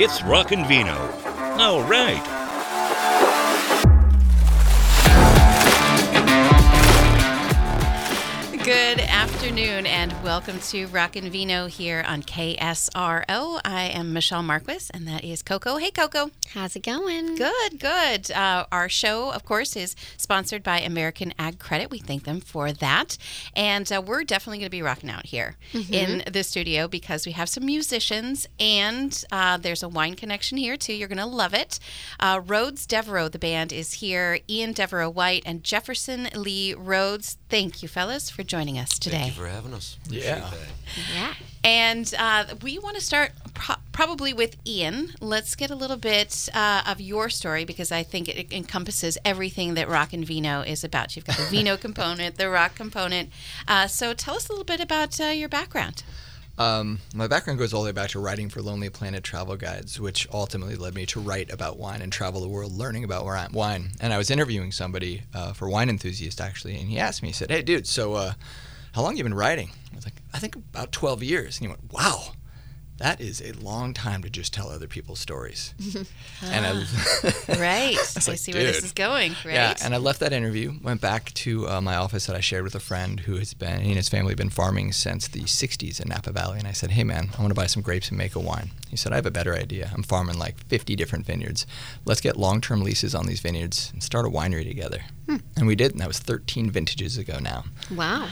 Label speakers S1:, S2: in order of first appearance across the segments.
S1: It's Rockin' Vino. All right.
S2: Good afternoon and welcome to Rockin' Vino here on KSRO. I am Michelle Marquis and that is Coco. Hey, Coco.
S3: How's it going?
S2: Good, good. Uh, our show, of course, is sponsored by American Ag Credit. We thank them for that. And uh, we're definitely going to be rocking out here in the studio because we have some musicians and uh, there's a wine connection here too. You're going to love it. Uh, Rhodes Devereux, the band, is here. Ian Devereux White and Jefferson Lee Rhodes. Thank you, fellas, for joining us today.
S4: Thank you for having us.
S5: Yeah.
S4: That.
S3: Yeah.
S2: And uh, we want to start pro- probably with Ian. Let's get a little bit uh, of your story because I think it encompasses everything that Rock and Vino is about. You've got the Vino component, the rock component. Uh, so tell us a little bit about uh, your background.
S5: Um, my background goes all the way back to writing for Lonely Planet travel guides, which ultimately led me to write about wine and travel the world learning about wine. And I was interviewing somebody uh, for Wine Enthusiast, actually, and he asked me, he said, Hey, dude, so uh, how long you been writing? I was like, I think about 12 years. And he went, Wow. That is a long time to just tell other people's stories. and I,
S2: Right. I,
S5: was like,
S2: see where this is going, right?
S5: Yeah, and I left that interview, went back to uh, my office that I shared with a friend who has been, he and his family have been farming since the 60s in Napa Valley. And I said, hey, man, I want to buy some grapes and make a wine. He said, I have a better idea. I'm farming like 50 different vineyards. Let's get long term leases on these vineyards and start a winery together. And we did, and that was 13 vintages ago now.
S3: Wow.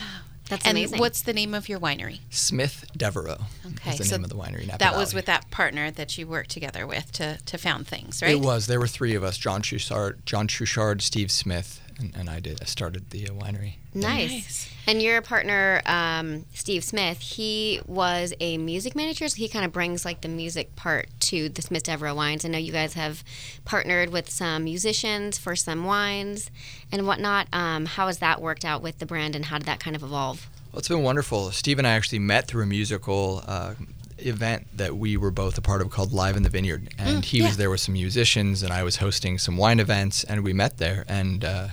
S3: That's
S2: and
S3: amazing.
S2: what's the name of your winery?
S5: Smith Devereux
S2: Okay,
S5: is the
S2: so
S5: name of the winery. Napa
S2: That was with that partner that you worked together with to, to found things, right?
S5: It was. There were three of us: John Troussard, John Troussard, Steve Smith, and, and I did. I started the uh, winery.
S3: nice.
S2: Nice.
S3: And your partner, um, Steve Smith, he was a music manager, so he kind of brings like the music part to the Smith Devereux wines. I know you guys have partnered with some musicians for some wines and whatnot. Um, how has that worked out with the brand, and how did that kind of evolve?
S5: Well, it's been wonderful. Steve and I actually met through a musical uh, event that we were both a part of called Live in the Vineyard. And he was there with some musicians, and I was hosting some wine events, and we met there. And uh,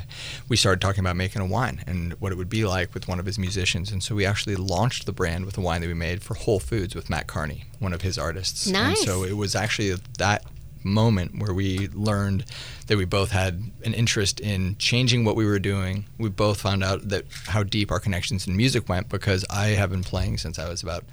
S5: we started talking about making a wine and what it would be like with one of his musicians. And so we actually launched the brand with a wine that we made for Whole Foods with Matt Kearney, one of his artists.
S3: Nice.
S5: And so it was actually that moment where we learned that we both had an interest in changing what we were doing. We both found out that how deep our connections in music went because I have been playing since I was about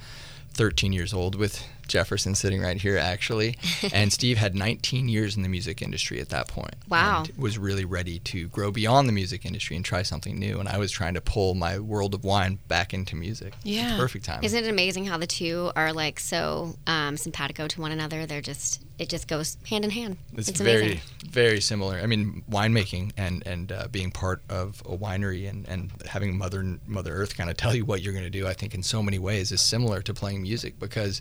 S5: 13 years old with Jefferson sitting right here actually and Steve had 19 years in the music industry at that point
S3: Wow.
S5: and was really ready to grow beyond the music industry and try something new and I was trying to pull my world of wine back into music
S2: Yeah.
S5: perfect time
S3: Isn't it amazing how the two are like so um, simpatico to one another? They're just it just goes hand in hand.
S5: It's,
S3: It's,
S5: very,
S3: amazing.
S5: very similar. I mean, winemaking and and uh, being part of a winery and, and having Mother Mother Earth kind of tell you what you're going to do. I think in so many ways is similar to playing music because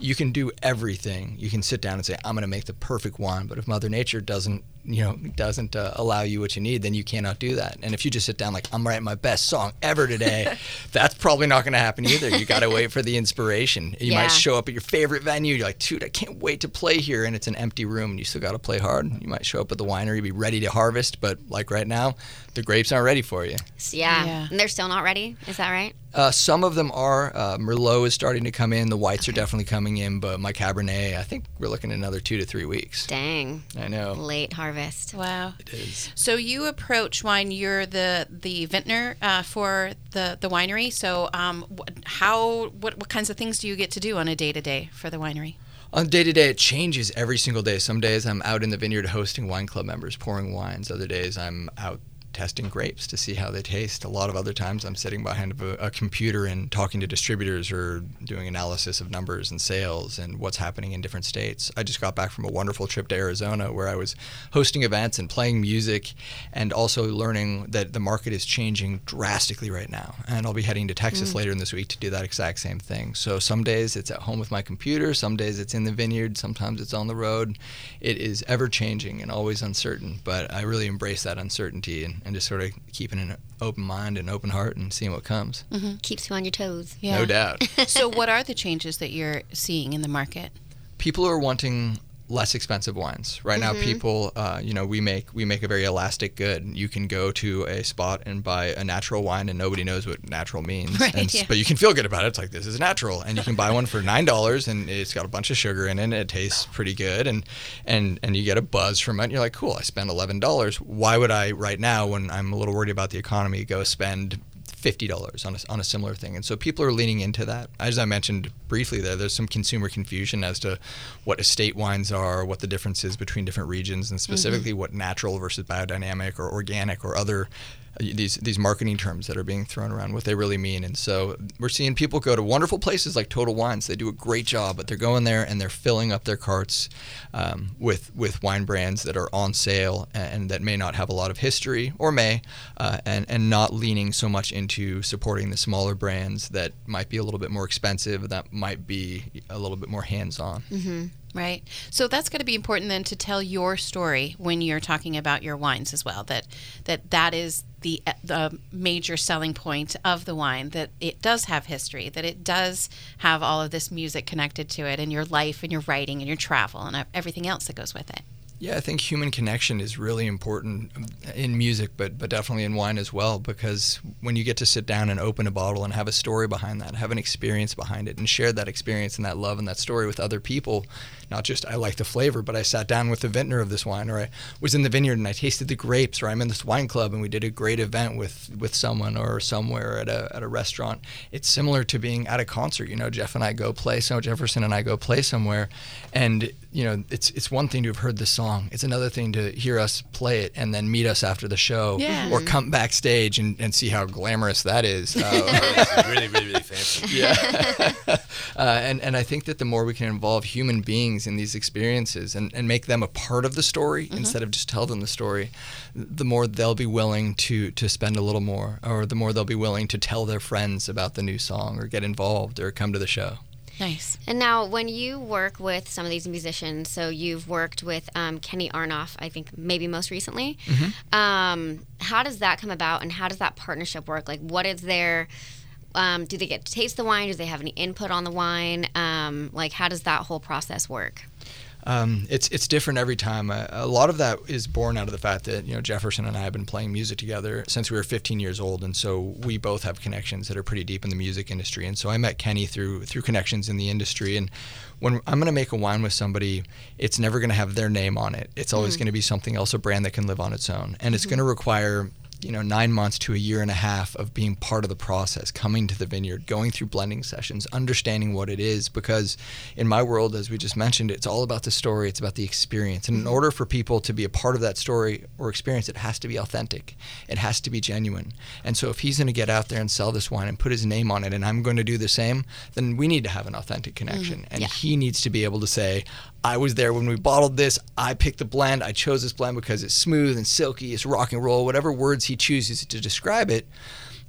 S5: you can do everything. You can sit down and say, "I'm going to make the perfect wine," but if Mother Nature doesn't, you know, doesn't uh, allow you what you need, then you cannot do that. And if you just sit down like, "I'm writing my best song ever today," that's probably not going to happen either. You got to wait for the inspiration. You
S3: Yeah.
S5: might show up at your favorite venue. You're like, dude, I can't wait to play here. And it's an empty room and you still got to play hard. You might show up at the winery, be ready to harvest, but like right now, the grapes aren't ready for you.
S3: Yeah.
S2: Yeah.
S3: And they're still not ready. Is that right?
S5: Uh, some of them are. Uh, Merlot is starting to come in. The whites are definitely coming in, but my Cabernet, I think we're looking at another two to three weeks.
S3: Dang.
S5: I know.
S3: Late harvest.
S2: Wow.
S5: It is.
S2: So you approach wine. You're the the vintner uh, for the the winery. So um, wh- how what what kinds of things do you get to do on a day to day for the winery?
S5: On day to day, it changes every single day. Some days I'm out in the vineyard hosting wine club members, pouring wines. Other days I'm out testing grapes to see how they taste. A lot of other times I'm sitting behind a, a computer and talking to distributors or doing analysis of numbers and sales and what's happening in different states. I just got back from a wonderful trip to Arizona where I was hosting events and playing music and also learning that the market is changing drastically right now. And I'll be heading to Texas mm. later in this week to do that exact same thing. So some days it's at home with my computer, some days it's in the vineyard, sometimes it's on the road. It is ever changing and always uncertain, but I really embrace that uncertainty and, and just sort of keeping an open mind and open heart and seeing what comes. Mm-hmm.
S3: Keeps you on your toes. Yeah.
S5: No doubt.
S2: so what are the changes that you're seeing in the market?
S5: people are wanting less expensive wines. Right now, people, uh, you know, we make we make a very elastic good. You can go to a spot and buy a natural wine, and nobody knows what natural means.
S2: Right,
S5: and,
S2: yeah.
S5: But you can feel good about it. It's like this is natural, and you can buy one for nine dollars, and it's got a bunch of sugar in it. and It tastes pretty good, and and and you get a buzz from it. And you're like, cool, I spent eleven dollars. Why would I right now, when I'm a little worried about the economy, go spend fifty dollars on a, on a similar thing, and so people are leaning into that. As I mentioned briefly, there there's some consumer confusion as to what estate wines are, what the difference is between different regions, and specifically mm-hmm. what natural versus biodynamic or organic or other these these marketing terms that are being thrown around, what they really mean. And so we're seeing people go to wonderful places like Total Wines. They do a great job, but they're going there and they're filling up their carts um, with with wine brands that are on sale and that may not have a lot of history or may, uh, and and not leaning so much into supporting the smaller brands that might be a little bit more expensive, that might be a little bit more hands on.
S2: Right. So that's going to be important then to tell your story when you're talking about your wines as well. That that that is the uh, the major selling point of the wine. That it does have history. That it does have all of this music connected to it, and your life, and your writing, and your travel, and uh, everything else that goes with it.
S5: Yeah, I think human connection is really important in music, but but definitely in wine as well. Because when you get to sit down and open a bottle and have a story behind that, have an experience behind it, and share that experience and that love and that story with other people, not just I like the flavor, but I sat down with the vintner of this wine, or I was in the vineyard and I tasted the grapes, or I'm in this wine club and we did a great event with with someone or somewhere at a at a restaurant. It's similar to being at a concert. You know, Jeff and I go play, so Jefferson and I go play somewhere, and you know, it's it's one thing to have heard the song. It's another thing to hear us play it and then meet us after the show,
S2: Yeah.
S5: or come backstage and, and see how glamorous that is. Uh,
S4: really, really, really fancy.
S5: yeah. uh, and, and I think that the more we can involve human beings in these experiences and, and make them a part of the story instead of just tell them the story, the more they'll be willing to, to spend a little more, or the more they'll be willing to tell their friends about the new song or get involved or come to the show.
S2: Nice.
S3: And now, when you work with some of these musicians, so you've worked with um, Kenny Aronoff, I think maybe most recently. Um, how does that come about, and how does that partnership work? Like, what is their um, do they get to taste the wine? Do they have any input on the wine? Um, like, how does that whole process work?
S5: Um, it's it's different every time. Uh, a lot of that is born out of the fact that you know Jefferson and I have been playing music together since we were 15 years old, and so we both have connections that are pretty deep in the music industry. And so I met Kenny through through connections in the industry. And when I'm going to make a wine with somebody, it's never going to have their name on it. It's always going to be something else, a brand that can live on its own, and it's going to require you know nine months to a year and a half of being part of the process coming to the vineyard going through blending sessions understanding what it is because in my world as we just mentioned it's all about the story it's about the experience and in mm-hmm. order for people to be a part of that story or experience it has to be authentic it has to be genuine and so if he's going to get out there and sell this wine and put his name on it and i'm going to do the same then we need to have an authentic mm-hmm. connection and
S3: Yeah.
S5: he needs to be able to say I was there when we bottled this. I picked the blend. I chose this blend because it's smooth and silky. It's rock and roll. Whatever words he chooses to describe it.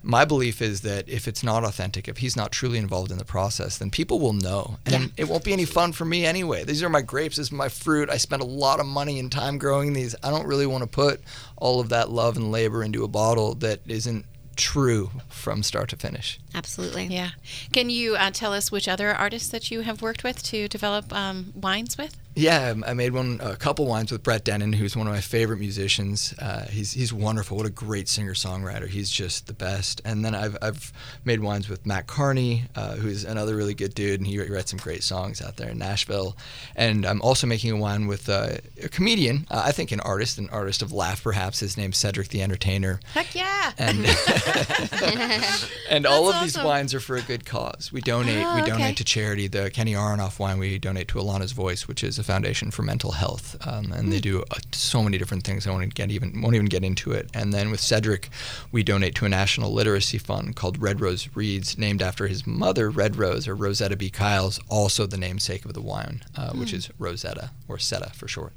S5: My belief is that if it's not authentic, if he's not truly involved in the process, then people will know, and it won't be any fun for me anyway. These are my grapes. This is my fruit. I spent a lot of money and time growing these. I don't really want to put all of that love and labor into a bottle that isn't true from start to finish.
S3: Absolutely.
S2: Yeah. Can you uh, tell us which other artists that you have worked with to develop um, wines with?
S5: Yeah, I made one a couple wines with Brett Dennen, who's one of my favorite musicians. Uh, he's he's wonderful. What a great singer songwriter. He's just the best. And then I've I've made wines with Matt Kearney, uh, who's another really good dude, and he writes some great songs out there in Nashville. And I'm also making a wine with uh, a comedian, uh, I think an artist, an artist of laugh, perhaps. His name's Cedric the Entertainer.
S2: Heck yeah.
S5: And and all of these
S2: awesome.
S5: wines are for a good cause. We donate.
S2: Oh,
S5: we
S2: okay.
S5: donate to charity. The Kenny Aronoff wine we donate to Alana's Voice, which is a foundation for mental health, um, and they
S2: Hmm.
S5: do uh, so many different things. I won't get even won't even get into it. And then with Cedric, we donate to a national literacy fund called Red Rose Reads, named after his mother, Red Rose or Rosetta B. Kyles, also the namesake of the wine, uh,
S2: Hmm.
S5: which is Rosetta or Seta for short.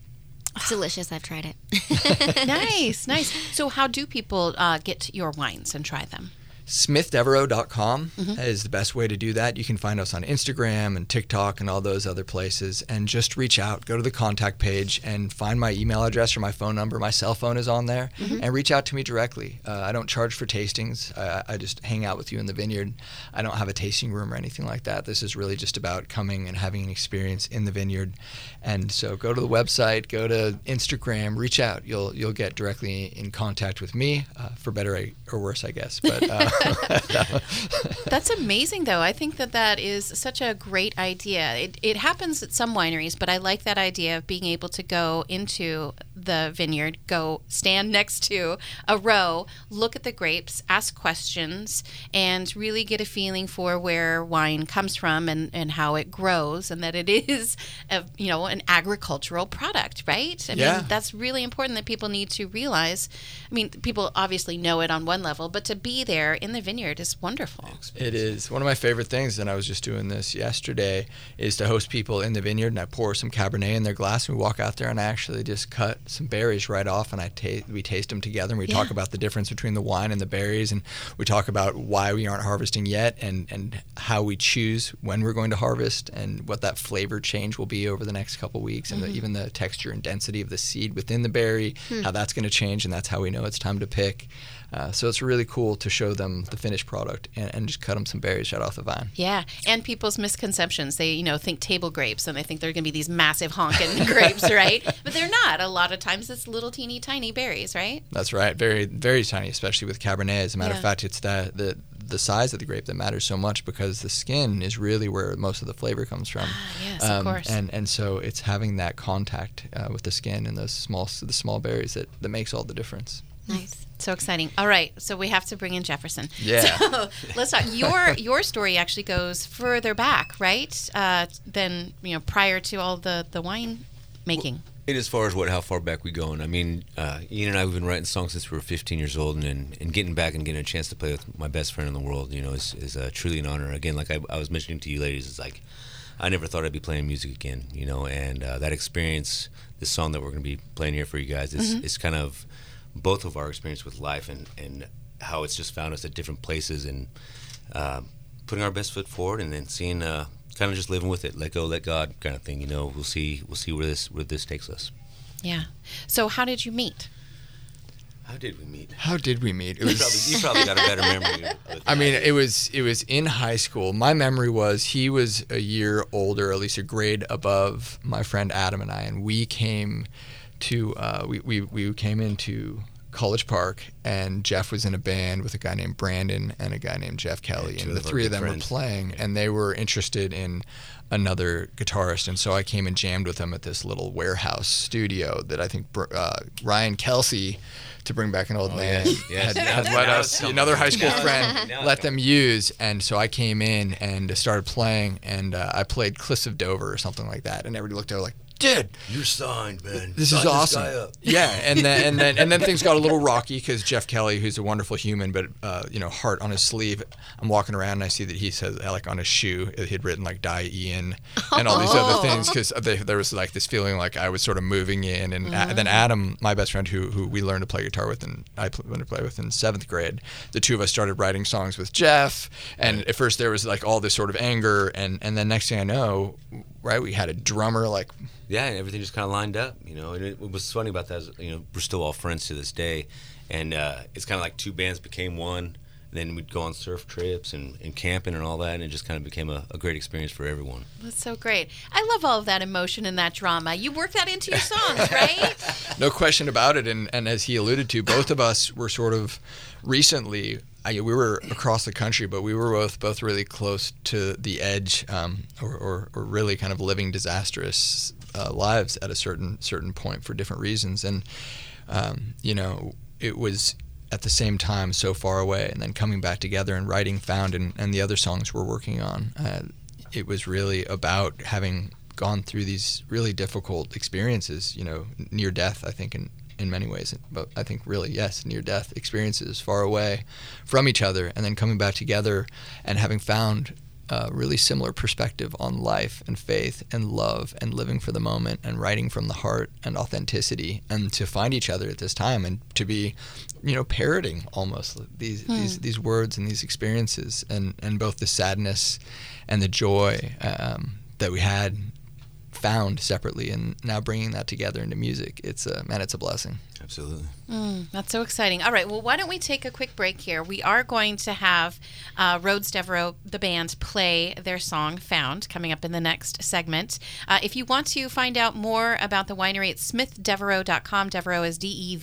S3: It's delicious. I've tried it.
S2: nice, nice. So, how do people uh, get your wines and try them?
S5: SmithDevereux.com
S2: Mm-hmm.
S5: is the best way to do that. You can find us on Instagram and TikTok and all those other places. And just reach out, go to the contact page, and find my email address or my phone number. My cell phone is on there,
S2: Mm-hmm.
S5: and reach out to me directly. Uh, I don't charge for tastings. I, I just hang out with you in the vineyard. I don't have a tasting room or anything like that. This is really just about coming and having an experience in the vineyard. And so go to the website, go to Instagram, reach out. You'll you'll get directly in contact with me, uh, for better or worse, I guess. But uh,
S2: That's amazing, though. I think that that is such a great idea. It, it happens at some wineries, but I like that idea of being able to go into the vineyard, go stand next to a row, look at the grapes, ask questions, and really get a feeling for where wine comes from and, and how it grows, and that it is, a, you know, an agricultural product, right? I
S5: Yeah.
S2: mean, that's really important that people need to realize. I mean, people obviously know it on one level, but to be there in the vineyard is wonderful.
S5: It is one of my favorite things, and I was just doing this yesterday. Is to host people in the vineyard, and I pour some Cabernet in their glass, and we walk out there, and I actually just cut some berries right off, and I ta- we taste them together, and we talk about the difference between the wine and the berries, and we talk about why we aren't harvesting yet, and and how we choose when we're going to harvest, and what that flavor change will be over the next couple weeks, and the, even the texture and density of the seed within the berry, how that's going to change, and that's how we know it's time to pick. Uh, so it's really cool to show them the finished product and, and just cut them some berries right off the vine.
S2: Yeah, and people's misconceptions. They, you know, think table grapes and they think they're going to be these massive honking grapes, right? But they're not. A lot of times it's little teeny tiny berries, right?
S5: That's right. Very, very tiny, especially with Cabernet. As a matter
S2: Yeah.
S5: of fact, it's the, the the size of the grape that matters so much because the skin is really where most of the flavor comes from.
S2: Ah, yes, of course.
S5: And and so it's having that contact uh, with the skin and those small the small berries that, that makes all the difference.
S3: Nice.
S2: So exciting. All right, so we have to bring in Jefferson.
S5: Yeah.
S2: So let's talk. Your your story actually goes further back, right? Uh, than you know, prior to all the the wine making.
S4: And as far as what, how far back we going? I mean, uh, Ian and I have been writing songs since we were 15 years old, and, and and getting back and getting a chance to play with my best friend in the world, you know, is is uh, truly an honor. Again, like I, I was mentioning to you ladies, it's like I never thought I'd be playing music again, you know, and uh, that experience, this song that we're going to be playing here for you guys, is is kind of both of our experience with life and and how it's just found us at different places and uh, putting our best foot forward, and then seeing. Kind of just living with it, let go, let God, kind of thing. You know, we'll see, we'll see where this where this takes us.
S2: Yeah. So how did you meet?
S4: How did we meet?
S5: How did we meet? It
S4: You
S5: was
S4: probably, you probably got a better memory.
S5: I mean, it was it was in high school. My memory was he was a year older, at least a grade above my friend Adam and I, and we came to uh, we, we we came into College Park, and Jeff was in a band with a guy named Brandon and a guy named Jeff Kelly,
S4: two
S5: and the three of them
S4: friends.
S5: were playing, and they were interested in another guitarist, and so I came and jammed with them at this little warehouse studio that I think uh, Ryan Kelsey. To bring back an old
S4: Oh,
S5: man,
S4: yes, yes.
S5: had, had let us another high school friend
S4: coming. Now it's
S5: let them use, and so I came in and started playing, and uh, I played Cliffs of Dover or something like that, and everybody looked over like, "Dude,
S4: You're signed, man.
S5: this
S4: Sign
S5: is awesome."
S4: guy up.
S5: yeah, and then and then and then things got a little rocky because Jeff Kelly, who's a wonderful human, but uh, you know, heart on his sleeve. I'm walking around and I see that he says uh, like on his shoe he had written like "Die Ian" and all these other things because there was like this feeling like I was sort of moving in, and a- then Adam, my best friend, who who we learned to play guitar with and I pl- learned to play with in seventh grade, the two of us started writing songs with Jeff, and at first there was like all this sort of anger, and and then next thing I know, right, we had a drummer like
S4: Yeah, and everything just kind of lined up, you know. And it, what was funny about that is, you know, we're still all friends to this day, and uh, it's kind of like two bands became one. And then we'd go on surf trips and, and camping and all that, and it just kind of became a, a great experience for everyone.
S2: That's so great. I love all of that emotion and that drama. You work that into your songs, right?
S5: No question about it. And, and as he alluded to, both of us were sort of recently. I, we were across the country, but we were both both really close to the edge, um, or, or, or really kind of living disastrous uh, lives at a certain certain point for different reasons. And um, you know, it was at the same time so far away, and then coming back together and writing "Found" and, and the other songs we're working on. Uh, it was really about having gone through these really difficult experiences, you know, near death, I think, in, in many ways. But I think really, yes, near death experiences far away from each other, and then coming back together and having found a really similar perspective on life and faith and love and living for the moment and writing from the heart and authenticity and to find each other at this time and to be you know parroting almost these these these words and these experiences and and both the sadness and the joy um, that we had found separately and now bringing that together into music it's a man it's a blessing
S4: Absolutely.
S2: That's so exciting. All right. Well, why don't we take a quick break here? We are going to have uh, Rhodes Devereux, the band, play their song Found coming up in the next segment. Uh, if you want to find out more about the winery, it's smithdevereux.com. Devereux is D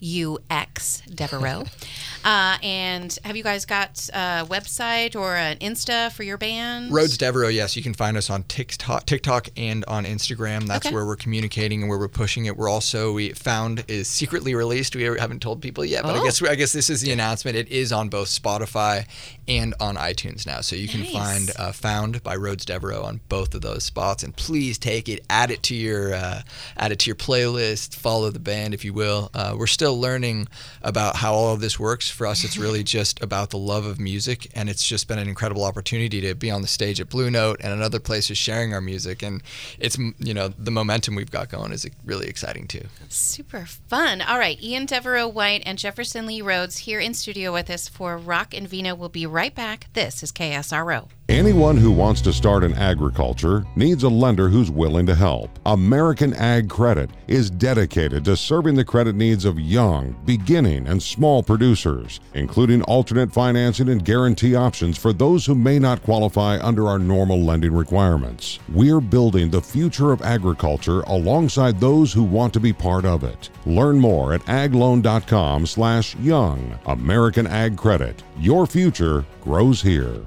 S2: E V E R E U X, Devereux. uh, and have you guys got a website or an Insta for your band?
S5: Rhodes Devereux, yes, you can find us on TikTok, TikTok and on Instagram. That's
S2: Okay.
S5: where we're communicating and where we're pushing it. We're also we found is secretly released. We haven't told people yet, but
S2: Oh.
S5: I guess I guess this is the announcement. It is on both Spotify and on iTunes now, so you can
S2: Nice.
S5: find uh, "Found" by Rhodes Devereux on both of those spots. And please take it, add it to your uh, add it to your playlist. Follow the band if you will. Uh, we're still learning about how all of this works. For us, it's really just about the love of music, and it's just been an incredible opportunity to be on the stage at Blue Note and in other places sharing our music. And it's you know the momentum we've got going is really exciting too.
S2: Super fun. All right. Ian Devereux White and Jefferson Lee Rhodes here in studio with us for Rock and Vino. We'll be right back. This is KSRO.
S6: Anyone who wants to start in agriculture needs a lender who's willing to help. American Ag Credit is dedicated to serving the credit needs of young, beginning, and small producers, including alternate financing and guarantee options for those who may not qualify under our normal lending requirements. We're building the future of agriculture alongside those who want to be part of it. Learn more at agloan.com slash young. American Ag Credit. Your future grows here.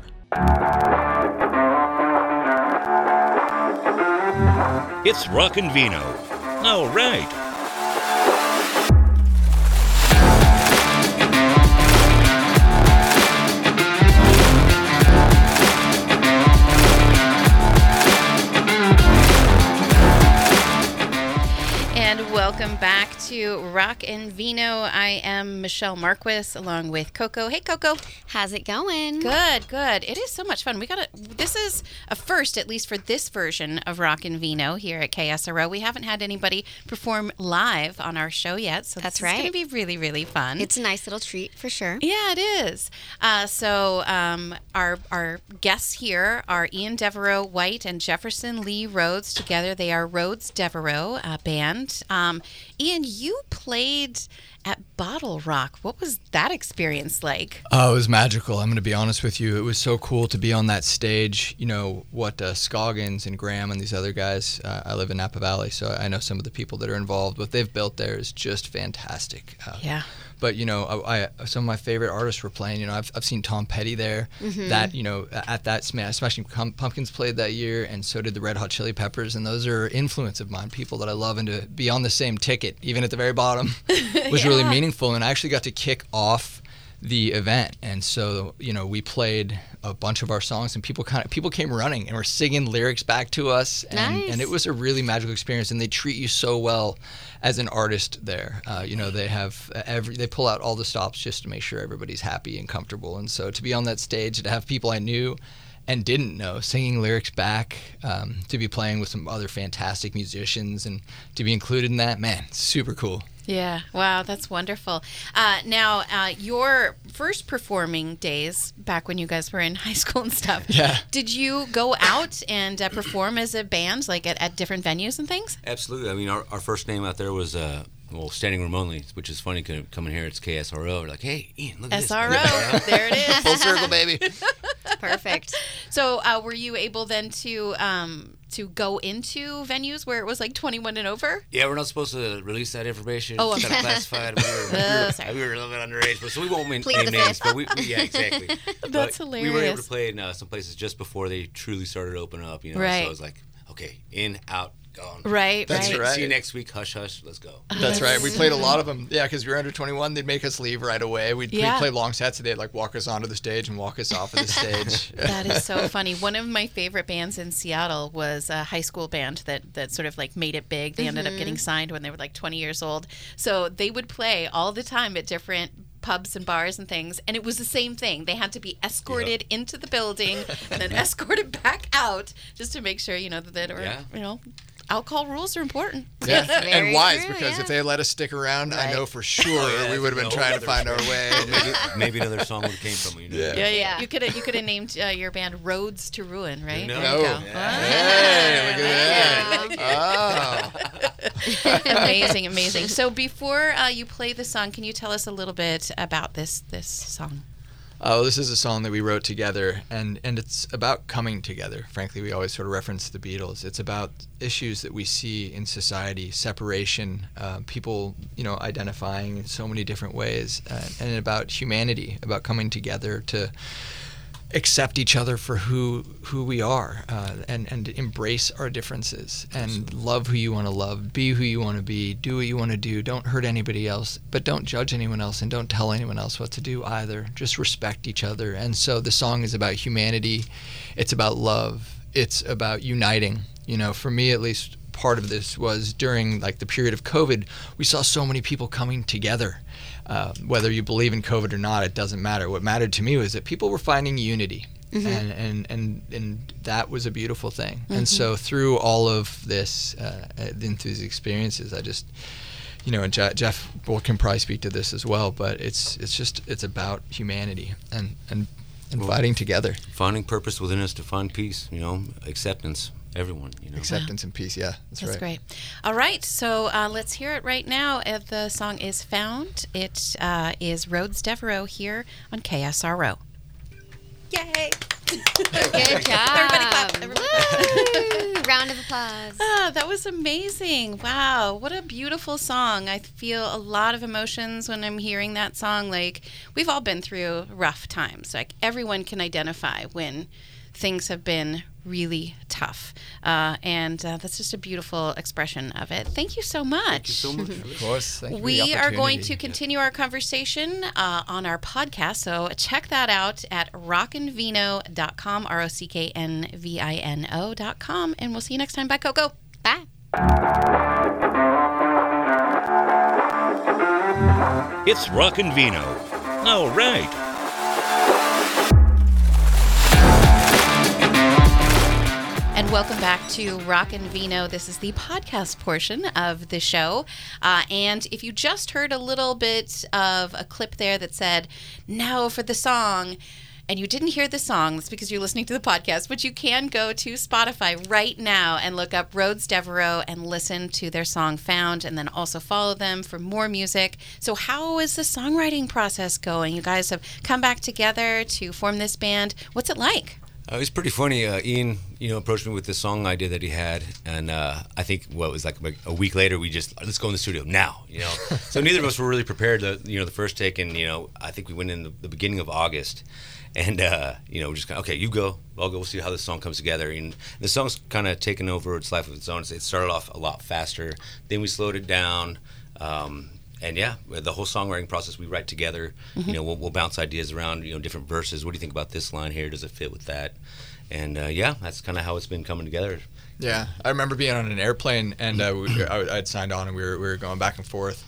S1: It's Rock and Vino. All right.
S2: To Rock and Vino. I am Michelle Marquis along with Coco. Hey, Coco.
S3: How's it going?
S2: Good, good. It is so much fun. We got to This is a first, at least for this version of Rock and Vino here at KSRO. We haven't had anybody perform live on our show yet, so
S3: That's
S2: this is going to be really, really fun.
S3: It's a nice little treat for sure.
S2: Yeah, it is. Uh, so um, our our guests here are Ian Devereux White and Jefferson Lee Rhodes. Together, they are Rhodes Devereux uh, band. Um, Ian, you played at Bottle Rock. What was that experience like?
S5: Oh, it was magical. I'm going to be honest with you. It was so cool to be on that stage. You know, what uh, Scoggins and Graham and these other guys, uh, I live in Napa Valley, so I know some of the people that are involved. What they've built there is just fantastic. Uh,
S2: Yeah.
S5: But, you know, I, I, some of my favorite artists were playing. You know, I've, I've seen Tom Petty there. Mm-hmm. That, you know, at that Smash, Smashing Pumpkins played that year, and so did the Red Hot Chili Peppers. And those are influence of mine, people that I love. And to be on the same ticket, even at the very bottom, was really meaningful. And I actually got to kick off the event. And so you know we played a bunch of our songs and people kind of people came running and were singing lyrics back to us. And,
S3: Nice.
S5: and it was a really magical experience and they treat you so well as an artist there. Uh, you know they have every they pull out all the stops just to make sure everybody's happy and comfortable. And so to be on that stage to have people i knew and didn't know singing lyrics back um, to be playing with some other fantastic musicians and to be included in that man super cool
S2: Yeah. Wow, that's wonderful. Uh, now, uh, your first performing days back when you guys were in high school and stuff.
S5: Yeah.
S2: Did you go out and uh, perform as a band, like at, at different venues and things?
S4: Absolutely. I mean, our, our first name out there was uh, well, Standing Room Only, which is funny. Coming here, it's KSRO. We're like, hey, Ian, look at this.
S2: SRO. there it is.
S5: full circle baby
S3: Perfect.
S2: So, uh, were you able then to um, to go into venues where it was like 21 and over?
S4: Yeah, we're not supposed to release that information.
S2: Oh,
S4: it's
S2: okay.
S4: classified. We were, we,
S2: Oh,
S4: were, we were a little bit underage, but so we won't name names. But we, we, yeah, exactly.
S2: That's
S4: But We were able to play in uh, some places just before they truly started opening up. You know,
S2: Right.
S4: so it was like, okay, in, out, gone.
S2: Right,
S5: That's
S2: right.
S5: right.
S4: See you next week. Hush, hush. Let's go.
S5: That's right. We played a lot of them. Yeah, because we were under 21. They'd make us leave right away. We'd,
S2: Yeah.
S5: we'd play long sets and they'd like walk us onto the stage and walk us off of the stage.
S2: That is so funny. One of my favorite bands in Seattle was a high school band that, that sort of like made it big. They ended up getting mm-hmm. signed when they were like 20 years old. So they would play all the time at different pubs and bars and things, and it was the same thing. They had to be escorted into the building and then escorted back out just to make sure you know that they were
S4: Yeah.
S2: you know alcohol rules are important.
S5: Yeah, and wise
S3: true,
S5: because
S3: yeah.
S5: if they let us stick around, I know for sure we would have been trying to
S4: other
S5: find our way.
S4: maybe, maybe another song would have came from you know?
S5: Yeah.
S2: Yeah, yeah.
S3: Yeah.
S2: You could have you could have named uh, your band Roads to Ruin, right?
S4: No.
S5: No.
S2: go.
S5: Hey, look at that. Oh.
S2: amazing, amazing. So before uh, you play the song, can you tell us a little bit about this this song?
S5: Oh, this is a song that we wrote together, and, and it's about coming together. Frankly, we always sort of reference the Beatles. It's about issues that we see in society, separation, uh, people, you know, identifying in so many different ways, uh, and about humanity, about coming together to accept each other for who who we are, uh, and and embrace our differences, and love who you want to love, be who you want to be, do what you want to do. Don't hurt anybody else, but don't judge anyone else, and don't tell anyone else what to do either. Just respect each other. And so the song is about humanity. It's about love. It's about uniting. You know, for me at least, part of this was during like the period of COVID. We saw so many people coming together. Uh, whether you believe in COVID or not, it doesn't matter. What mattered to me was that people were finding unity, and, and and and that was a beautiful thing. And so through all of this, uh, into these experiences, I just, you know, and Je- Jeff will can probably speak to this as well. But it's it's just it's about humanity and and and
S4: Well-
S5: fighting together,
S4: Finding purpose within us to find peace, you know, acceptance, everyone, you know.
S5: acceptance and peace. Yeah, that's, right.
S2: That's
S5: right.
S2: great. All right, so uh, let's hear it right now. Uh, the song is Found. It uh, is Rhodes Devereux here on KSRO. Yay!
S3: Good job.
S2: Everybody clap, everybody
S3: Woo! Round of applause.
S2: Ah, that was amazing. Wow, what a beautiful song. I feel a lot of emotions when I'm hearing that song. Like, we've all been through rough times. Like, everyone can identify when things have been really tough. Uh, and uh, that's just a beautiful expression of it. Thank you so much.
S4: Thank you so much.
S5: Of course. Thank you
S2: We are going to continue our conversation uh, on our podcast. So check that out at rockandvino.com, R O C K N V I N O.com. And we'll see you next time. Bye, Coco.
S3: Bye.
S1: It's Rock and Vino. All right.
S2: And welcome back to Rock and Vino. This is the podcast portion of the show. Uh, and if you just heard a little bit of a clip there that said, now for the song, and you didn't hear the song, that's because you're listening to the podcast, but you can go to Spotify right now and look up Rhodes Devereux and listen to their song Found, and then also follow them for more music. So, how is the songwriting process going? You guys have come back together to form this band. What's it like?
S4: Uh, it was pretty funny. Uh, Ian, you know, approached me with this song idea that he had, and uh, I think what was like, a week later, we just let's go in the studio now. You know, so neither of us were really prepared. The you know the first take, and you know, I think we went in the, the beginning of August, and uh, you know, just kind of okay, you go, I'll go. We'll see how this song comes together. And the song's kind of taken over its life of its own. It started off a lot faster, then we slowed it down. Um, and yeah, the whole songwriting process we write together. You know, we'll, we'll bounce ideas around. You know, different verses. What do you think about this line here? Does it fit with that? And uh, yeah, that's kind of how it's been coming together.
S5: Yeah, I remember being on an airplane and uh, we, I, I'd signed on and we were, we were going back and forth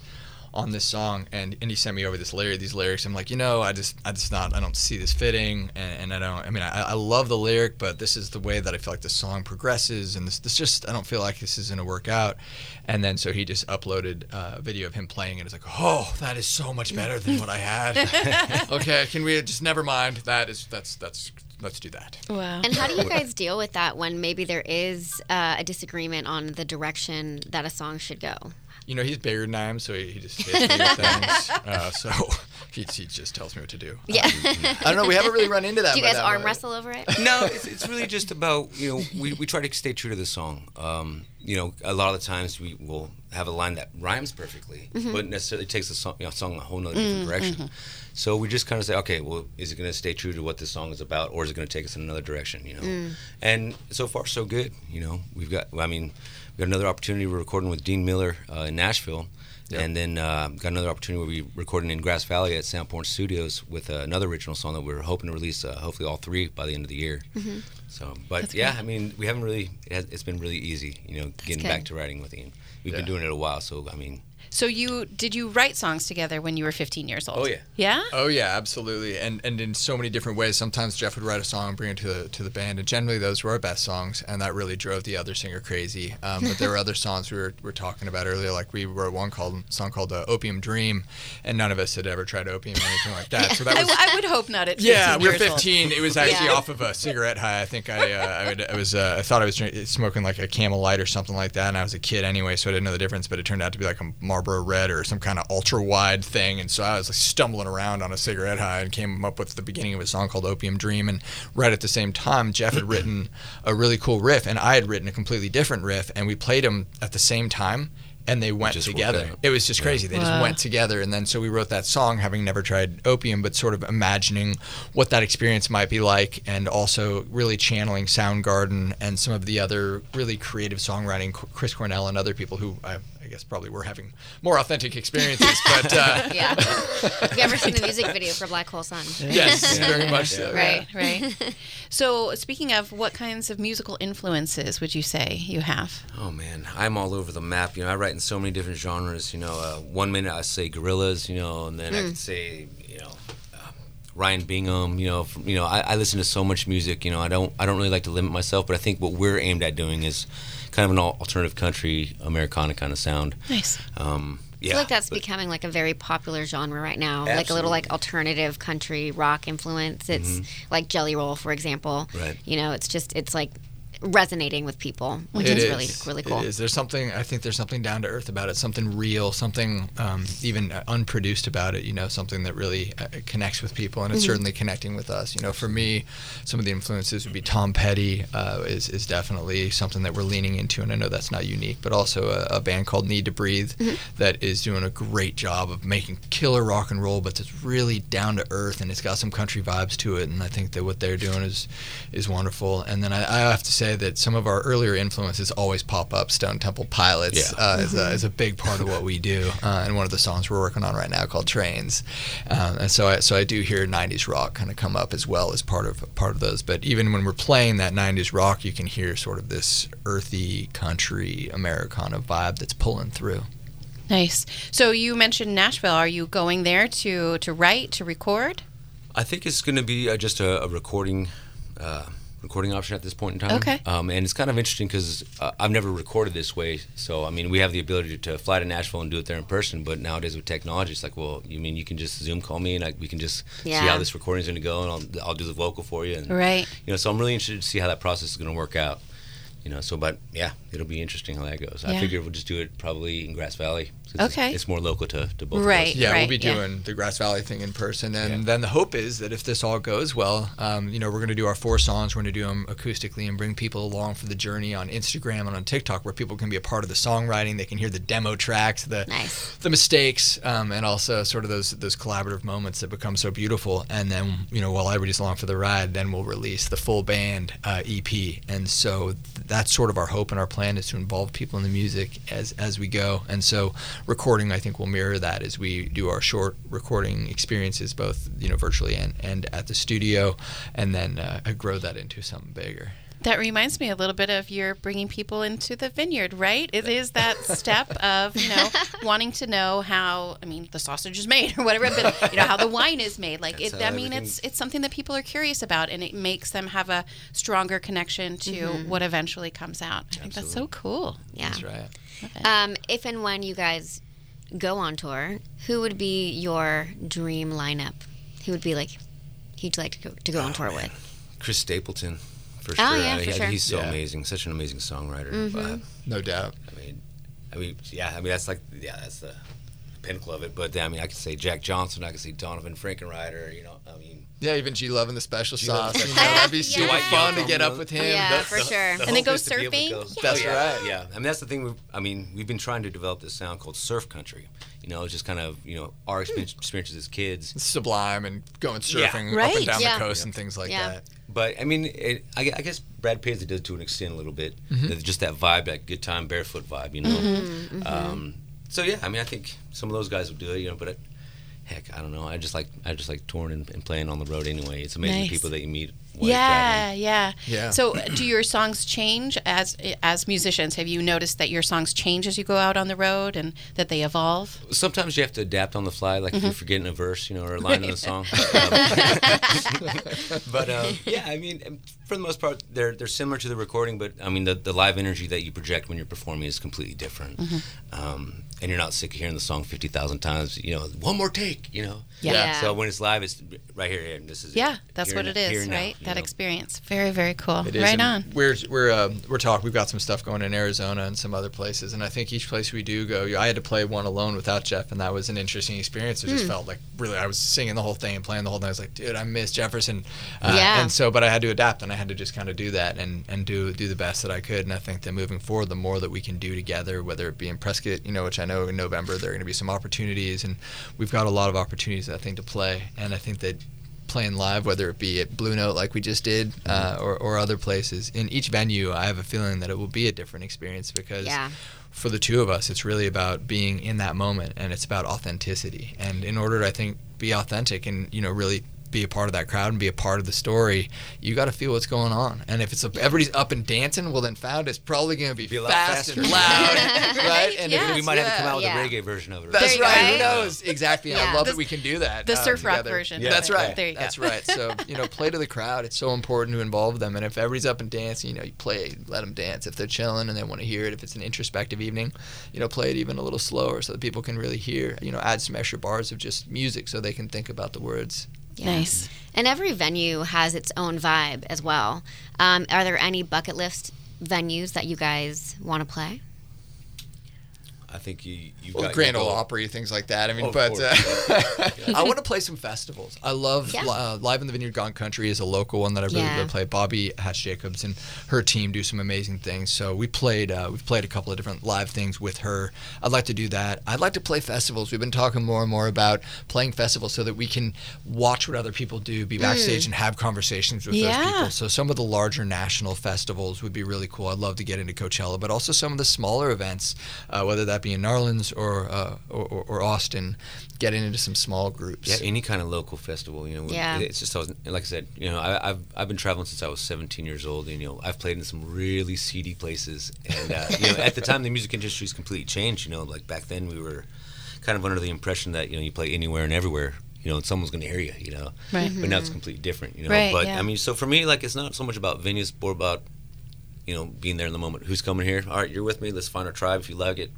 S5: on this song and, and he sent me over this lyric, these lyrics. I'm like, you know, I just I just not I don't see this fitting and, and I don't I mean I, I love the lyric, but this is the way that I feel like the song progresses and this this just I don't feel like this is gonna work out. And then so he just uploaded uh, a video of him playing and it's like, oh, that is so much better than what I had. okay, can we just never mind? That is that's that's let's do that.
S2: Wow.
S3: And how do you guys deal with that when maybe there is uh, a disagreement on the direction that a song should go?
S5: You know, he's bigger than I am, so he, he just hits me with things. Uh, so he, he just tells me what to do.
S3: Yeah.
S5: I don't know. We haven't really run into that.
S3: do you guys arm
S5: way.
S3: wrestle over it?
S4: no, it's, it's really just about you know we, we try to stay true to the song. Um, you know, a lot of the times we will have a line that rhymes perfectly, but necessarily takes the song, you know, song a whole nother different direction. So we just kind of say, okay, well, is it going to stay true to what this song is about, or is it going to take us in another direction? You know, and so far so good. You know, we've got. I mean, we got another opportunity. We're recording with Dean Miller uh, in Nashville.
S5: Yep.
S4: And then uh, got another opportunity where we recording in Grass Valley at Soundporn Studios with uh, another original song that we're hoping to release, uh, hopefully all three by the end of the year. So, but
S2: That's
S4: yeah,
S2: great.
S4: I mean, we haven't really. It has, it's been really easy, you know, getting
S2: good.
S4: back to writing with Ian. We've been doing it a while, so I mean,
S2: So you did you write songs together when you were 15 years old?
S4: Oh, yeah.
S2: Yeah.
S5: Oh yeah, absolutely, and and in so many different ways. Sometimes Jeff would write a song and bring it to the to the band, and generally those were our best songs, and that really drove the other singer crazy. Um, but there were other songs we were, were talking about earlier, like we wrote one called song called uh, "Opium Dream," and none of us had ever tried opium or anything like that. So that
S2: I,
S5: was
S2: I would hope not at
S5: yeah, we were
S2: years old.
S5: 15. It was actually
S3: Yeah.
S5: off of a cigarette high. I think I, uh, I, would, I was, uh, I thought I was drink, smoking like a Camel Light or something like that, and I was a kid anyway, so I didn't know the difference. But it turned out to be like a Marlboro Red or some kind of ultra wide thing, and so I was like stumbling around on a cigarette high and came up with the beginning of a song called Opium Dream. And right at the same time, Jeff had written a really cool riff, and I had written a completely different riff, and we played them at the same time. And they went together. It was just crazy. They just
S2: Wow.
S5: went together and then so we wrote that song having never tried opium but sort of imagining what that experience might be like and also really channeling soundgarden and some of the other really creative songwriting chris cornell and other people who i, I guess probably we're having more authentic experiences but uh,
S3: Yeah. Have you ever seen the music video for Black Hole Sun?
S5: yes very much so
S2: Right, right. so, speaking of, what kinds of musical influences would you say you have?
S4: Oh man, I'm all over the map. You know, I write in so many different genres. You know, uh, one minute I say Gorillaz, you know, and then I could say, you know, uh, Ryan Bingham. You know, from, you know, I, I listen to so much music. You know, I don't, I don't really like to limit myself, but I think what we're aimed at doing is kind of an alternative country Americana kind of sound.
S2: Nice.
S4: Um, yeah,
S3: I feel like that's
S4: but-
S3: becoming like a very popular genre right now. Like a little like alternative country rock influence. It's like Jelly Roll, for example.
S4: Mm-hmm. Right.
S3: You know, it's just it's like resonating with people, which is,
S5: is
S3: really really cool.
S5: It is. There's something. I think there's something down to earth about it. Something real. Something um, even unproduced about it. You know, something that really uh, connects with people, and it's
S3: Mm-hmm.
S5: certainly connecting with us. You know, for me, some of the influences would be Tom Petty. Uh, is is definitely something that we're leaning into, and I know that's not unique, but also a, a band called Need to Breathe
S3: Mm-hmm.
S5: that is doing a great job of making killer rock and roll, but it's really down to earth, and it's got some country vibes to it. And I think that what they're doing is is wonderful. And then I, I have to say that some of our earlier influences always pop up. Stone Temple Pilots
S4: Yeah.
S5: uh, is, a, is a big part of what we do, uh, and one of the songs we're working on right now called Trains. Um, and so I, so I do hear '90s rock kind of come up as well as part of part of those. But even when we're playing that '90s rock, you can hear sort of this earthy country Americana vibe that's pulling through.
S2: Nice. So, you mentioned Nashville. Are you going there to, to write, to record?
S4: I think it's going to be uh, just a, a recording, uh, recording option at this point in time.
S2: Okay.
S4: Um, and it's kind of interesting because uh, I've never recorded this way. So I mean, we have the ability to fly to Nashville and do it there in person. But nowadays with technology, it's like, well, you mean you can just Zoom call me and I, we can just see how this recording is going to go, and I'll, I'll do the vocal for you. And,
S2: Right.
S4: You know, so I'm really interested to see how that process is going to work out. You know, so but yeah, it'll be interesting how that goes. I
S2: Yeah.
S4: figure we'll just do it probably in Grass Valley. 'Cause
S2: Okay.
S4: It's, it's more local to, to both
S2: Right.
S4: of us.
S5: Yeah, we'll
S2: right,
S5: be
S2: yeah.
S5: doing the Grass Valley thing in person, and
S4: Yeah.
S5: then the hope is that if this all goes well, um, you know, we're going to do our four songs. We're going to do them acoustically and bring people along for the journey on Instagram and on TikTok, where people can be a part of the songwriting. They can hear the demo tracks, the
S3: Nice.
S5: the mistakes, um, and also sort of those those collaborative moments that become so beautiful. And then, you know, while everybody's along for the ride, then we'll release the full band uh, EP. And so th- that's sort of our hope and our plan is to involve people in the music as as we go. And so recording, I think, will mirror that as we do our short recording experiences, both you know virtually and and at the studio, and then uh, grow that into something bigger.
S2: That reminds me a little bit of your bringing people into the vineyard, right? It is that step of, you know, wanting to know how, I mean, the sausage is made or whatever, but, you know, how the wine is made. Like, it, I mean, it's it's something that people are curious about and it makes them have a stronger connection to what eventually comes out. I think that's so cool.
S3: Yeah.
S5: That's right.
S3: Um, if and when you guys go on tour, who would be your dream lineup? Who would be like, who'd you like to go, to go on tour with?
S4: Chris Stapleton, for
S3: Oh,
S4: sure.
S3: yeah,
S4: I
S3: for
S4: I
S3: sure.
S4: he's so
S5: Yeah.
S4: amazing, such an amazing songwriter.
S3: Mm-hmm.
S4: Uh,
S5: No doubt.
S4: I mean, I mean, yeah, I mean that's like, yeah, that's the pinnacle of it. But I mean, I could say Jack Johnson, I could say Donovan Frankenreiter. You know, I mean,
S5: Yeah, even G Love and the Special
S4: G
S5: Sauce.
S4: and
S5: You know, that'd be
S3: Sauce.
S5: super
S3: Yeah.
S5: fun to get up with him.
S3: Yeah,
S5: That's-
S3: for sure.
S4: the
S2: And then
S4: hope
S2: go
S4: is to be able to
S2: surfing?
S4: go-
S2: Yeah.
S5: That's
S4: yeah,
S5: right.
S4: Yeah, I mean that's the thing. We've, I mean, we've been trying to develop this sound called surf country. You know, it's just kind of you know our experience, experiences as kids.
S5: Sublime and going
S4: Yeah.
S5: surfing up and down
S3: Yeah.
S5: the coast and things like
S3: Yeah.
S5: that.
S4: But I mean, it, I, I guess Brad Paisley does to an extent a little bit. It's Just that vibe, that good time barefoot vibe, you know.
S3: Mm-hmm,
S4: Um, so yeah, I mean, I think some of those guys would do it, you know. But it, heck, I don't know. I just like I just like touring and, and playing on the road anyway. It's amazing
S2: Nice.
S4: the people that you meet while you're
S2: Yeah,
S4: traveling.
S2: yeah,
S5: Yeah.
S2: So, do your songs change as as musicians? Have you noticed that your songs change as you go out on the road, and that they evolve?
S4: Sometimes you have to adapt on the fly, like if
S2: Mm-hmm.
S4: you're forgetting a verse, you know, or a line in the song. Um, but um, yeah, I mean, um, for the most part, they're they're similar to the recording, but I mean, the, the live energy that you project when you're performing is completely different.
S2: Mm-hmm.
S4: Um, and you're not sick of hearing the song fifty thousand times. You know, one more take. You know.
S2: Yeah.
S3: Yeah.
S4: So when it's live, it's right here. And this is it.
S2: Yeah, that's
S4: Here
S2: what
S4: and-
S2: it
S4: here
S2: is,
S4: and now,
S2: right?
S4: you
S2: That experience. Very, very cool.
S5: It is,
S2: right
S5: and
S2: on.
S5: We're we're uh, we're talking. We've got some stuff going in Arizona and some other places, and I think each place we do go. I had to play one alone without Jeff, and that was an interesting experience. It just felt like really. I was singing the whole thing and playing the whole thing. I was like, dude, I miss Jefferson. Uh,
S3: Yeah.
S5: And so, but I had to adapt, and I had to just kind of do that and and do do the best that I could. And I think that moving forward, the more that we can do together, whether it be in Prescott, you know, which I know in November there are going to be some opportunities, and we've got a lot of opportunities I think to play, and I think that playing live, whether it be at Blue Note like we just did, uh, or, or other places. In each venue, I have a feeling that it will be a different experience because
S3: Yeah.
S5: for the two of us, it's really about being in that moment and it's about authenticity. And in order to, I think, be authentic and, you know, really be a part of that crowd and be a part of the story, you got to feel what's going on. And if it's a, everybody's up and dancing, well, then found it's probably going to be,
S4: Be a lot
S5: fast
S4: faster.
S5: and loud, right? And if
S2: Yes,
S4: we might have to come out with
S3: Yeah.
S4: a reggae version of it.
S5: that's
S2: There
S5: right. Who knows? Exactly.
S3: Yeah.
S5: I love
S2: The-
S5: that we can do that.
S2: the
S5: uh,
S2: surf rock
S5: together.
S2: version.
S4: Yeah.
S5: That's right.
S2: There you go.
S5: That's right. So you know, play to the crowd. It's so important to involve them. And if everybody's up and dancing, you know, you play, let them dance. If they're chilling and they want to hear it, if it's an introspective evening, you know, play it even a little slower so that people can really hear. You know, add some extra bars of just music so they can think about the words.
S3: Yeah.
S2: Nice.
S3: And every venue has its own vibe as well. Um, are there any bucket list venues that you guys want to play?
S4: I think you you
S5: Well,
S4: got
S5: Grand Ole. Opry, things like that. I mean,
S4: Oh,
S5: but
S4: course.
S5: uh, I want to play some festivals. I love
S3: Yeah.
S5: uh, Live in the Vineyard Gone Country is a local one that I really,
S3: Yeah.
S5: really play. Bobby Hatch Jacobs and her team do some amazing things. So we played uh, we've played a couple of different live things with her. I'd like to do that. I'd like to play festivals. We've been talking more and more about playing festivals so that we can watch what other people do, be backstage, and have conversations with
S2: Yeah.
S5: those people. So some of the larger national festivals would be really cool. I'd love to get into Coachella, but also some of the smaller events, uh, whether that be in Narlands or, uh, or, or or Austin, getting into some small groups.
S4: Yeah, any kind of local festival, you know.
S3: Yeah.
S4: It's just always, like I said, you know, I, I've I've been traveling since I was 17 years old, and you know, I've played in some really seedy places, and uh, you know, at the time the music industry's completely changed. You know, like back then we were kind of under the impression that you know you play anywhere and everywhere. You know, and someone's going to hear you. You know,
S2: Right.
S4: but now it's completely different. You know,
S2: Right,
S4: but
S2: yeah.
S4: I mean, so for me, like, it's not so much about venues, more about you know being there in the moment. Who's coming here? All right, you're with me. Let's find a tribe. If you like it,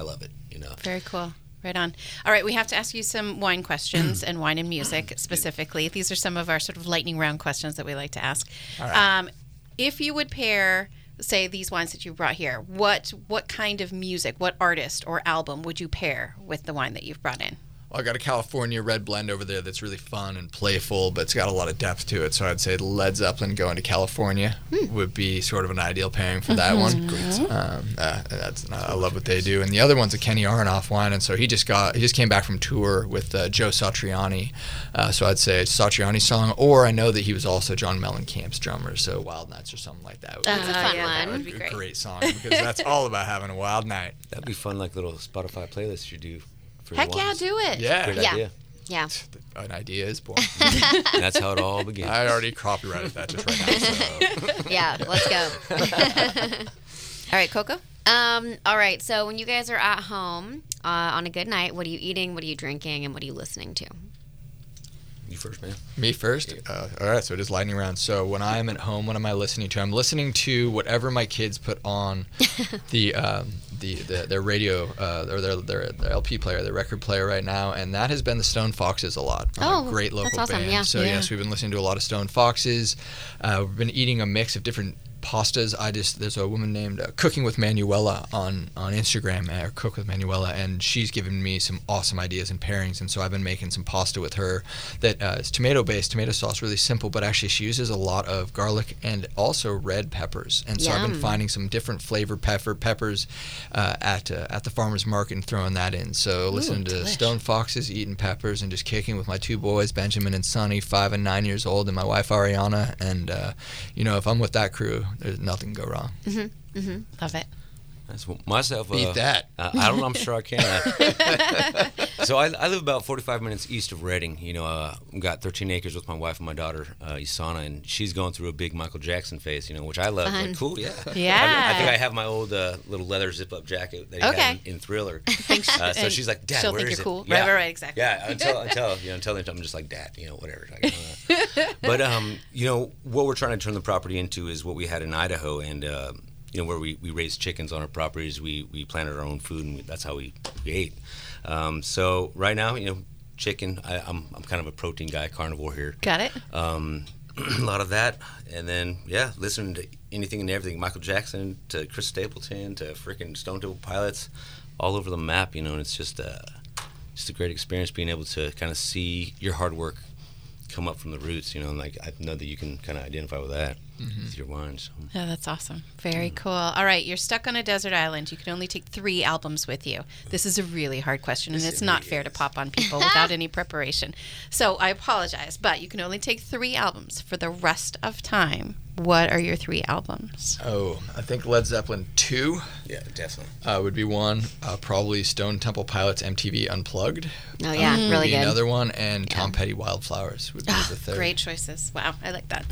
S4: I love it. You know.
S2: Very cool. Right on. All right, we have to ask you some wine questions and wine and music specifically. These are some of our sort of lightning round questions that we like to ask. Um, if you would pair, say, these wines that you brought here, what what kind of music, what artist or album would you pair with the wine that you've brought in?
S5: Well, I got a California red blend over there that's really fun and playful, but it's got a lot of depth to it. So I'd say Led Zeppelin going to California would be sort of an ideal pairing for that one. Um, uh, that's I love what they do. And the other one's a Kenny Aronoff wine, and so he just got he just came back from tour with uh, Joe Satriani. Uh, so I'd say it's Satriani song, or I know that he was also John Mellencamp's drummer, so Wild Nights or something like that. Would
S3: That's a fun
S2: yeah, that
S3: one.
S2: would be great.
S5: great song because that's all about having a wild night.
S4: That'd be fun, like little Spotify playlist you do. For
S2: Heck yeah, do it.
S5: Yeah,
S4: Great
S3: Yeah.
S4: idea.
S3: Yeah.
S5: an idea is born.
S4: That's how it all begins.
S5: I already copyrighted that just right now. So.
S3: Yeah. Let's go.
S2: All right, Coco.
S3: Um, all right. So when you guys are at home uh, on a good night, what are you eating? What are you drinking? And what are you listening to?
S4: You first, man.
S5: Me first. Uh, all right, so it is lightning round. So when I'm at home, what am I listening to? I'm listening to whatever my kids put on the um, the, the their radio uh, or their, their their LP player, their record player right now, and that has been the Stone Foxes a lot.
S3: Oh,
S5: great local
S3: that's awesome,
S5: band.
S3: yeah.
S5: So
S2: Yeah.
S5: yes, we've been listening to a lot of Stone Foxes. Uh, we've been eating a mix of different pastas. I just there's a woman named uh, Cooking with Manuela on on Instagram uh, or Cook with Manuela, and she's given me some awesome ideas and pairings. And so I've been making some pasta with her that uh, is tomato based, tomato sauce, really simple, but actually she uses a lot of garlic and also red peppers. And so I've been finding some different flavor pepper peppers uh, at uh, at the farmers market and throwing that in. So listening to
S2: delish.
S5: Stone Foxes, eating peppers, and just kicking with my two boys, Benjamin and Sonny, five and nine years old, and my wife Ariana. And uh, you know, if I'm with that crew, there's nothing go wrong. Mm-hmm. Mm-hmm.
S2: Love it.
S4: That's what- myself.
S5: Beat
S4: uh,
S5: that.
S4: Uh, I don't. know. I'm sure I can. So I, I live about 45 minutes east of Reading. You know, uh, I've got 13 acres with my wife and my daughter, uh, Isana, and she's going through a big Michael Jackson phase. You know, which I love.
S3: Fun.
S4: Like, cool, yeah.
S2: Yeah.
S4: I, I think I have my old uh, little leather zip-up jacket that he
S2: Okay.
S4: had in, in Thriller. Uh, so she's like, Dad,
S2: she'll
S4: where
S2: think
S4: is
S2: you're
S4: it?"
S2: cool.
S4: Yeah.
S2: Right, right, right, exactly.
S4: Yeah, until until you know until then, I'm just like, Dad, you know, whatever. Like, uh, but um, you know, what we're trying to turn the property into is what we had in Idaho, and uh, you know, where we, we raised chickens on our properties, we we planted our own food, and we, that's how we, we ate. Um, so right now, you know, chicken. I, I'm I'm kind of a protein guy, carnivore here.
S2: Got it.
S4: Um, a lot of that, and then yeah, listening to anything and everything, Michael Jackson to Chris Stapleton to freaking Stone Temple Pilots, all over the map, you know, and it's just uh, just a great experience being able to kind of see your hard work come up from the roots, you know, and like I know that you can kind of identify with that with your wine. So.
S2: Oh, that's awesome. Very cool. All right, you're stuck on a desert island. You can only take three albums with you. This is a really hard question, and
S4: Yes,
S2: it's
S4: it
S2: not
S4: really
S2: fair to pop on people without any preparation. So I apologize, but you can only take three albums for the rest of time. What are your three albums?
S5: Oh, I think Led Zeppelin 2
S4: Yeah, definitely.
S5: uh, would be one. Uh, probably Stone Temple Pilots MTV Unplugged.
S3: Oh yeah,
S5: would
S3: really
S5: be
S3: good.
S5: another one. And Tom Petty Wildflowers would be the third.
S2: Great choices. Wow, I like that.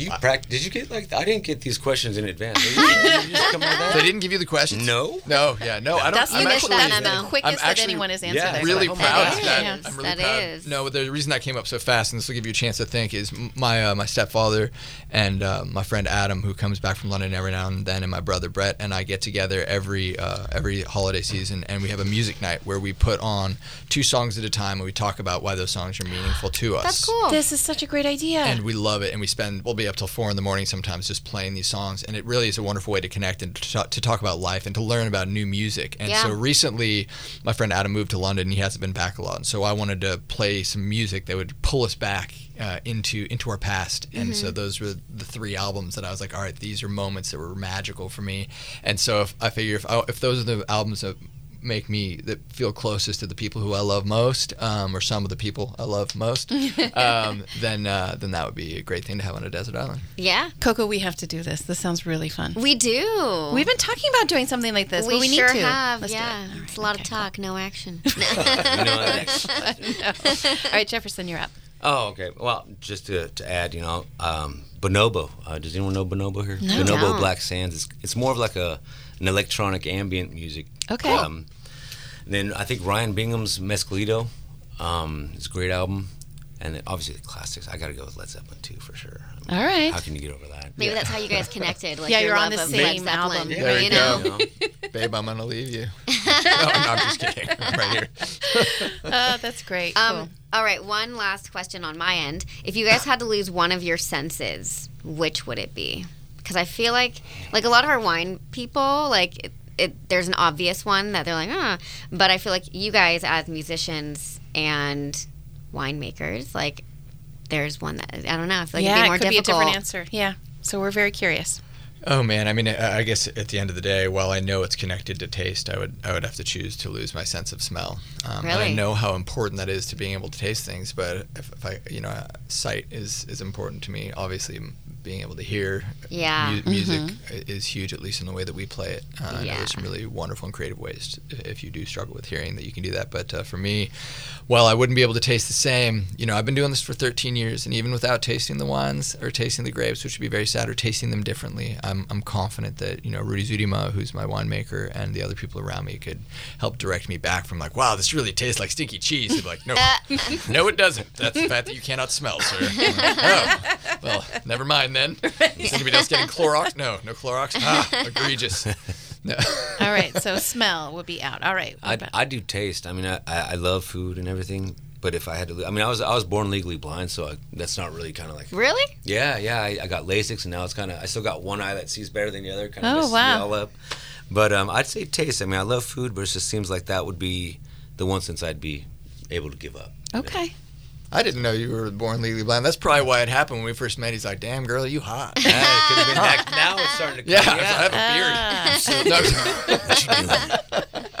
S4: Do you practice? Did you get like? I didn't get these questions in advance. Did you, did you just come like
S5: They didn't give you the questions?
S4: No.
S5: No, yeah, no. I don't.
S2: That's
S5: I'm
S2: the,
S5: actually,
S2: that's the quickest
S5: I'm
S2: that anyone has answered.
S4: yeah,
S2: that.
S5: really
S2: So,
S5: proud
S2: okay.
S5: of that.
S2: Yes.
S5: I'm really
S3: that
S5: proud.
S3: is.
S5: No, but the reason that came up so fast, and this will give you a chance to think, is my uh, my stepfather and uh, my friend Adam, who comes back from London every now and then, and my brother Brett and I get together every uh, every holiday season, and we have a music night where we put on two songs at a time, and we talk about why those songs are meaningful to us.
S3: That's cool.
S2: This is such a great idea.
S5: and we love it and we spend we'll be up till four in the morning sometimes just playing these songs and it really is a wonderful way to connect and to talk, to talk about life and to learn about new music. And
S3: Yeah.
S5: so recently my friend adam moved to london. And he hasn't been back a lot and so i wanted to play some music that would pull us back uh, into into our past. And so those were the three albums that i was like all right these are moments that were magical for me. And so if i figure if, I, if those are the albums that make me that feel closest to the people who I love most, um, or some of the people I love most, um, then uh, then that would be a great thing to have on a desert island.
S3: yeah,
S2: Coco, we have to do this. This sounds really fun.
S3: we do.
S2: We've been talking about doing something like this,
S3: we,
S2: but we
S3: sure
S2: need to.
S3: have.
S2: Let's
S3: yeah,
S2: it. All
S3: it's a
S2: right,
S3: lot of
S2: okay,
S3: talk, no action.
S4: You know, like-
S2: All right, Jefferson, you're up.
S4: Oh, okay. Well, just to, to add, you know, um, Bonobo. Uh, does anyone know Bonobo here?
S2: No.
S4: Bonobo
S3: Don't.
S4: Black Sands. It's, it's more of like a an electronic ambient music.
S2: Okay.
S4: Um, then I think Ryan Bingham's Mescalito. Um, it's a great album. And then obviously the classics. I got to go with Led Zeppelin too for sure. I mean,
S2: All right.
S4: How can you get over that?
S3: Maybe that's how you guys connected. Like
S2: Yeah,
S3: your
S2: you're on the same
S3: Zeppelin,
S2: album.
S5: There
S3: you
S5: you
S3: know?
S5: go.
S4: Know?
S5: Babe, I'm gonna leave you. no, no, I'm just kidding. I'm right here.
S2: Uh, that's great.
S3: Um,
S2: cool.
S3: All right, one last question on my end. If you guys had to lose one of your senses, which would it be? Because I feel like, like a lot of our wine people, like it, it, there's an obvious one that they're like, ah. But I feel like you guys, as musicians and winemakers, like there's one that I don't know. I feel like
S2: yeah,
S3: it'd be more
S2: it could
S3: difficult.
S2: be a different answer. Yeah. So we're very curious.
S5: Oh man, I mean, I I guess at the end of the day, while I know it's connected to taste, I would I would have to choose to lose my sense of smell. Um, And I know how important that is to being able to taste things, but if, if I, you know, sight is is important to me. Obviously, m- being able to hear
S3: Yeah.
S5: mu- music i- is huge, at least in the way that we play it. Uh,
S3: Yeah.
S5: there's some really wonderful and creative ways, to, if you do struggle with hearing, that you can do that. But uh, for me, while I wouldn't be able to taste the same, you know, I've been doing this for 13 years, and even without tasting the wines or tasting the grapes, which would be very sad, or tasting them differently, I'm, I'm confident that you know Rudy Zudima, who's my winemaker, and the other people around me could help direct me back from like, wow, this really tastes like stinky cheese. They'd be like, no, no, it doesn't. That's the fact that you cannot smell, sir. Oh, well, never mind then. Is anybody else getting Clorox? No, no Clorox. Ah, egregious. No.
S2: All right. So smell would be out. All right.
S4: I, I do taste. I mean, I, I I love food and everything. But if I had to, I mean, I was I was born legally blind, so I, that's not really kind of like.
S3: Really?
S4: Yeah, yeah. I, I got LASIK, and now it's kind of. I still got one eye that sees better than the other. Kind of
S2: Oh,
S4: messes
S2: wow.
S4: me all up. But um, I'd say taste. I mean, I love food, but it just seems like that would be the one since I'd be able to give up.
S2: okay.
S5: I didn't know you were born legally blind. That's probably why it happened when we first met. He's like, "Damn, girl, you hot."
S4: Yeah, it could have been that. Now it's starting to. come.
S5: Yeah,
S4: come,
S5: I have a beard.
S2: Ah.
S5: So, no,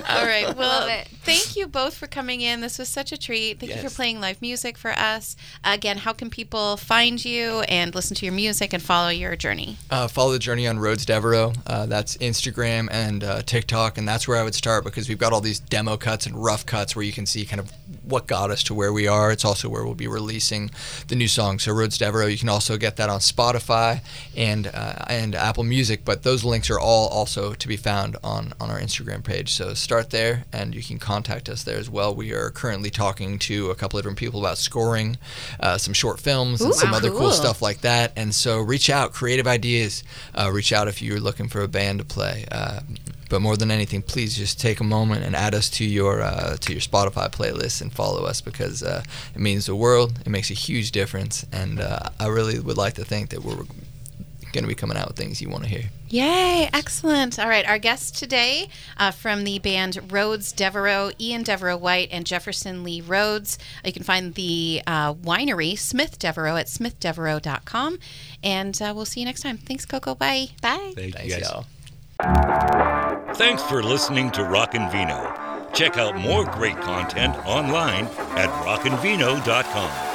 S4: What?
S2: All right. Well, thank you both for coming in. This was such a treat. Thank you for playing live music for us. Again, how can people find you and listen to your music and follow your journey?
S5: Uh, follow the journey on Rhodes Devereux. Uh, that's Instagram and uh, TikTok, and that's where I would start because we've got all these demo cuts and rough cuts where you can see kind of what got us to where we are. It's also where we'll be releasing the new song. So Rhodes Devereux, you can also get that on Spotify and uh, and Apple Music, but those links are all also to be found on on our Instagram page. So start there, and you can contact us there as well. We are currently talking to a couple of different people about scoring uh, some short films and
S3: Ooh,
S5: some other
S3: cool.
S5: cool stuff like that. And so reach out, creative ideas. Uh, reach out if you're looking for a band to play. But more than anything, please just take a moment and add us to your uh, to your Spotify playlist and follow us because uh, it means the world. It makes a huge difference, and uh, I really would like to think that we're going to be coming out with things you want to hear.
S2: Yay, excellent. All right, our guests today uh, from the band Rhodes Devereux, Ian Devereux White, and Jefferson Lee Rhodes. You can find the uh, winery, Smith Devereux, at smithdevereux.com. And uh, we'll see you next time. Thanks, Coco. Bye.
S3: Bye.
S4: Thank
S5: Thanks,
S4: you guys.
S5: y'all.
S1: Thanks for listening to ROCK'nVINO. Check out more great content online at rocknvino.com.